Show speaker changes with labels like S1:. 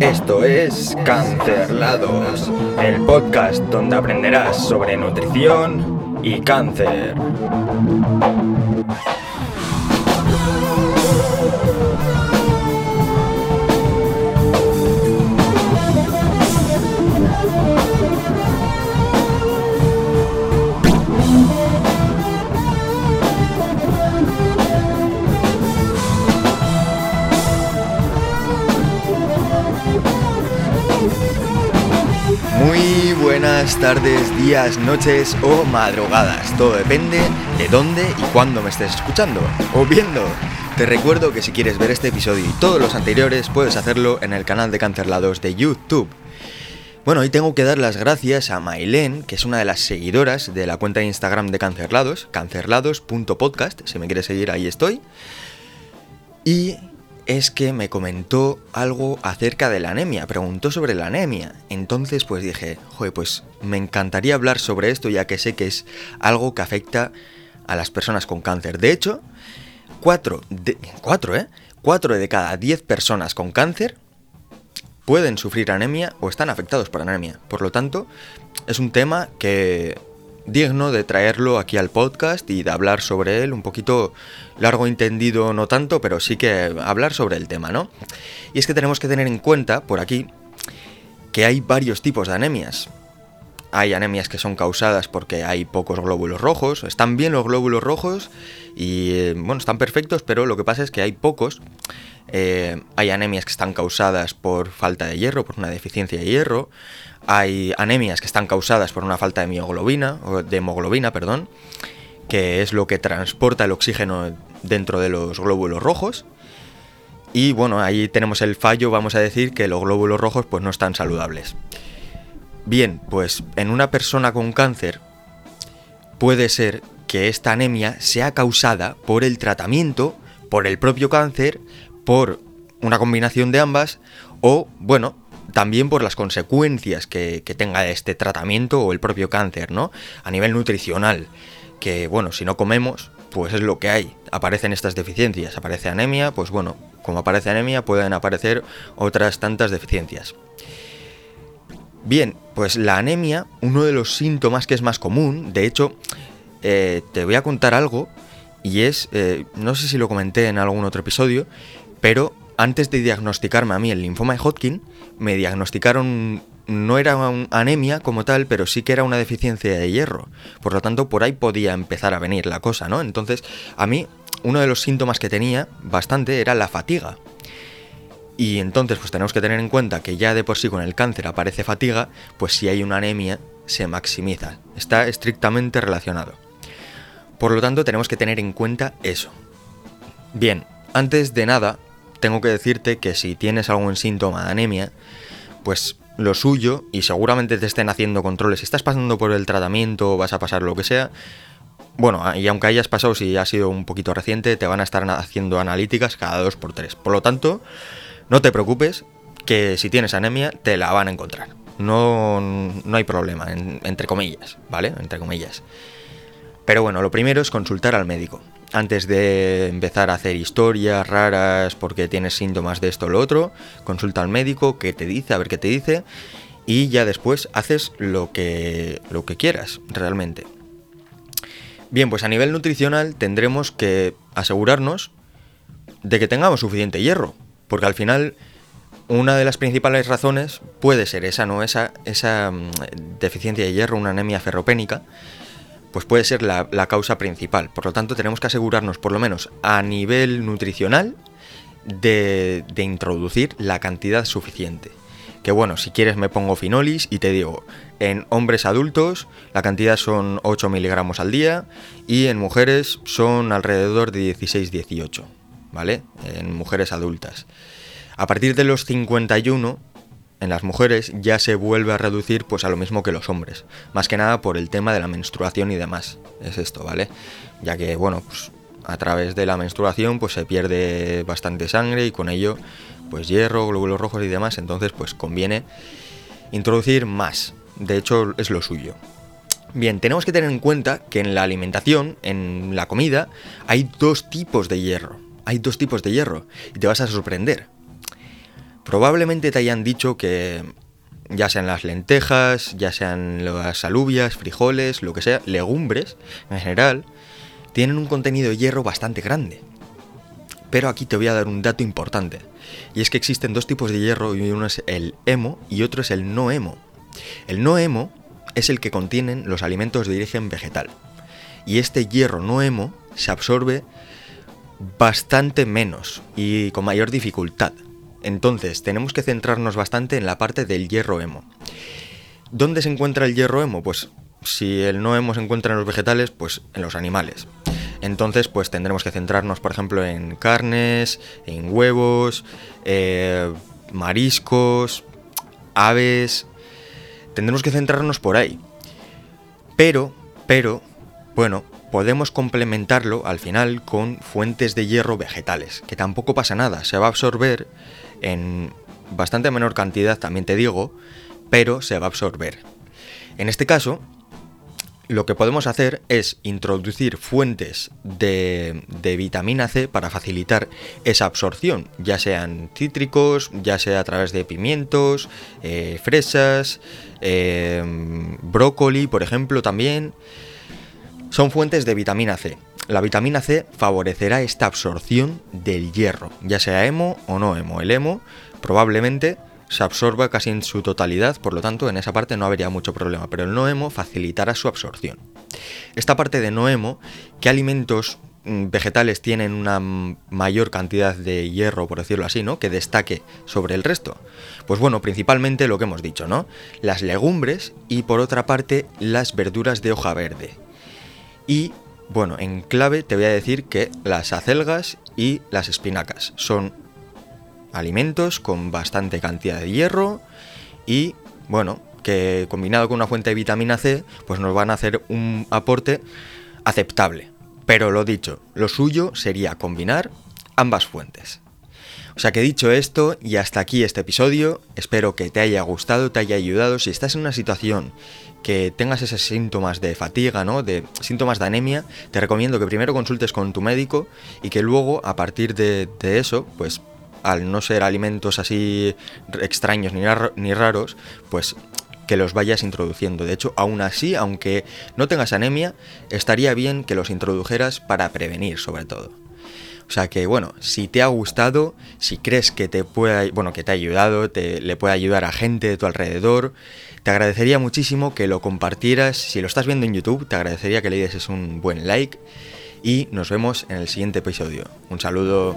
S1: Esto es Cancerlados, el podcast donde aprenderás sobre nutrición y cáncer. Muy buenas tardes, días, noches o madrugadas. Todo depende de dónde y cuándo me estés escuchando o viendo. Te recuerdo que si quieres ver este episodio y todos los anteriores puedes hacerlo en el canal de Cancerlados de YouTube. Bueno, hoy tengo que dar las gracias a Mailen, que es una de las seguidoras de la cuenta de Instagram de Cancerlados, cancerlados.podcast, si me quieres seguir ahí estoy. Y es que me comentó algo acerca de la anemia, preguntó sobre la anemia. Entonces pues dije, joder, pues me encantaría hablar sobre esto ya que sé que es algo que afecta a las personas con cáncer. De hecho, 4 de, 4, ¿eh? 4 de cada 10 personas con cáncer pueden sufrir anemia o están afectados por anemia. Por lo tanto, es un tema que digno de traerlo aquí al podcast y de hablar sobre él un poquito largo entendido no tanto, pero sí que hablar sobre el tema, ¿no? Y es que tenemos que tener en cuenta por aquí que hay varios tipos de anemias. Hay anemias que son causadas porque hay pocos glóbulos rojos, están bien los glóbulos rojos y eh, bueno, están perfectos, pero lo que pasa es que hay pocos. Eh, hay anemias que están causadas por falta de hierro, por una deficiencia de hierro. Hay anemias que están causadas por una falta de mioglobina, o de hemoglobina, perdón, que es lo que transporta el oxígeno dentro de los glóbulos rojos. Y bueno, ahí tenemos el fallo, vamos a decir, que los glóbulos rojos pues no están saludables. Bien, pues en una persona con cáncer puede ser que esta anemia sea causada por el tratamiento, por el propio cáncer, por una combinación de ambas, o bueno, también por las consecuencias que, tenga este tratamiento o el propio cáncer, ¿no? A nivel nutricional, que bueno, si no comemos, pues es lo que hay. Aparecen estas deficiencias, aparece anemia, pues bueno, como aparece anemia pueden aparecer otras tantas deficiencias. Bien, pues la anemia, uno de los síntomas que es más común, de hecho, eh, te voy a contar algo, y es, eh, no sé si lo comenté en algún otro episodio, pero antes de diagnosticarme a mí el linfoma de Hodgkin, me diagnosticaron no era una anemia como tal, pero sí que era una deficiencia de hierro. Por lo tanto, por ahí podía empezar a venir la cosa, ¿no? Entonces, a mí, uno de los síntomas que tenía bastante era la fatiga. Y entonces, pues tenemos que tener en cuenta que ya de por sí con el cáncer aparece fatiga, pues si hay una anemia, se maximiza. Está estrictamente relacionado. Por lo tanto, tenemos que tener en cuenta eso. Bien, antes de nada, tengo que decirte que si tienes algún síntoma de anemia, pues lo suyo, y seguramente te estén haciendo controles, si estás pasando por el tratamiento o vas a pasar lo que sea, bueno, y aunque hayas pasado, si ha sido un poquito reciente, te van a estar haciendo analíticas cada 2 por 3 Por lo tanto, no te preocupes, que si tienes anemia, te la van a encontrar. No, no hay problema, entre comillas, ¿vale? Entre comillas. Pero bueno, lo primero es consultar al médico antes de empezar a hacer historias raras porque tienes síntomas de esto o lo otro, consulta al médico, que te dice, a ver qué te dice, y ya después haces lo que, lo que quieras realmente. Bien, pues a nivel nutricional tendremos que asegurarnos de que tengamos suficiente hierro, porque al final una de las principales razones puede ser esa, ¿no? Esa, esa mm, deficiencia de hierro, una anemia ferropénica, pues puede ser la, causa principal. Por lo tanto, tenemos que asegurarnos, por lo menos a nivel nutricional, de, introducir la cantidad suficiente. Que bueno, si quieres me pongo finolis y te digo, en hombres adultos la cantidad son 8 miligramos al día y en mujeres son alrededor de 16-18, ¿vale? En mujeres adultas. A partir de los 51 en las mujeres ya se vuelve a reducir pues a lo mismo que los hombres, más que nada por el tema de la menstruación y demás. Es esto, ¿vale? Ya que bueno, pues a través de la menstruación pues se pierde bastante sangre y con ello pues hierro, glóbulos rojos y demás, entonces pues conviene introducir más. De hecho es lo suyo. Bien, tenemos que tener en cuenta que en la alimentación, en la comida, hay dos tipos de hierro. Hay dos tipos de hierro y te vas a sorprender. Probablemente te hayan dicho que ya sean las lentejas, ya sean las alubias, frijoles, lo que sea, legumbres en general, tienen un contenido de hierro bastante grande. Pero aquí te voy a dar un dato importante. Y es que existen dos tipos de hierro y uno es el hemo y otro es el no hemo. El no hemo es el que contienen los alimentos de origen vegetal. Y este hierro no hemo se absorbe bastante menos y con mayor dificultad. Entonces, tenemos que centrarnos bastante en la parte del hierro hemo. ¿Dónde se encuentra el hierro hemo? Pues si el no hemo se encuentra en los vegetales, pues en los animales. Entonces, pues tendremos que centrarnos, por ejemplo, en carnes, en huevos, eh, mariscos, aves. Tendremos que centrarnos por ahí. Pero, pero, bueno, podemos complementarlo al final con fuentes de hierro vegetales, que tampoco pasa nada, se va a absorber en bastante menor cantidad, también te digo, pero se va a absorber. En este caso, lo que podemos hacer es introducir fuentes de, vitamina C para facilitar esa absorción, ya sean cítricos, ya sea a través de pimientos, eh, fresas, eh, brócoli, por ejemplo, también. Son fuentes de vitamina C. La vitamina C favorecerá esta absorción del hierro, ya sea hemo o no hemo. El hemo probablemente se absorba casi en su totalidad, por lo tanto en esa parte no habría mucho problema, pero el noemo facilitará su absorción. Esta parte de noemo, ¿qué alimentos mm, vegetales tienen una mayor cantidad de hierro, por decirlo así, ¿no? Que destaque sobre el resto. Pues bueno, principalmente lo que hemos dicho, ¿no? Las legumbres y por otra parte las verduras de hoja verde. Y bueno, en clave te voy a decir que las acelgas y las espinacas son alimentos con bastante cantidad de hierro y, bueno, que combinado con una fuente de vitamina C, pues nos van a hacer un aporte aceptable. Pero lo dicho, lo suyo sería combinar ambas fuentes. O sea que dicho esto, y hasta aquí este episodio, espero que te haya gustado, te haya ayudado. Si estás en una situación que tengas esos síntomas de fatiga, ¿no? De síntomas de anemia, te recomiendo que primero consultes con tu médico y que luego, a partir de, eso, pues al no ser alimentos así extraños ni, raros, pues que los vayas introduciendo. De hecho, aún así, aunque no tengas anemia, estaría bien que los introdujeras para prevenir, sobre todo. O sea que bueno, si te ha gustado, si crees que te pueda, bueno, que te ha ayudado, te le puede ayudar a gente de tu alrededor, te agradecería muchísimo que lo compartieras. Si lo estás viendo en YouTube, te agradecería que le dieses un buen like y nos vemos en el siguiente episodio. Un saludo.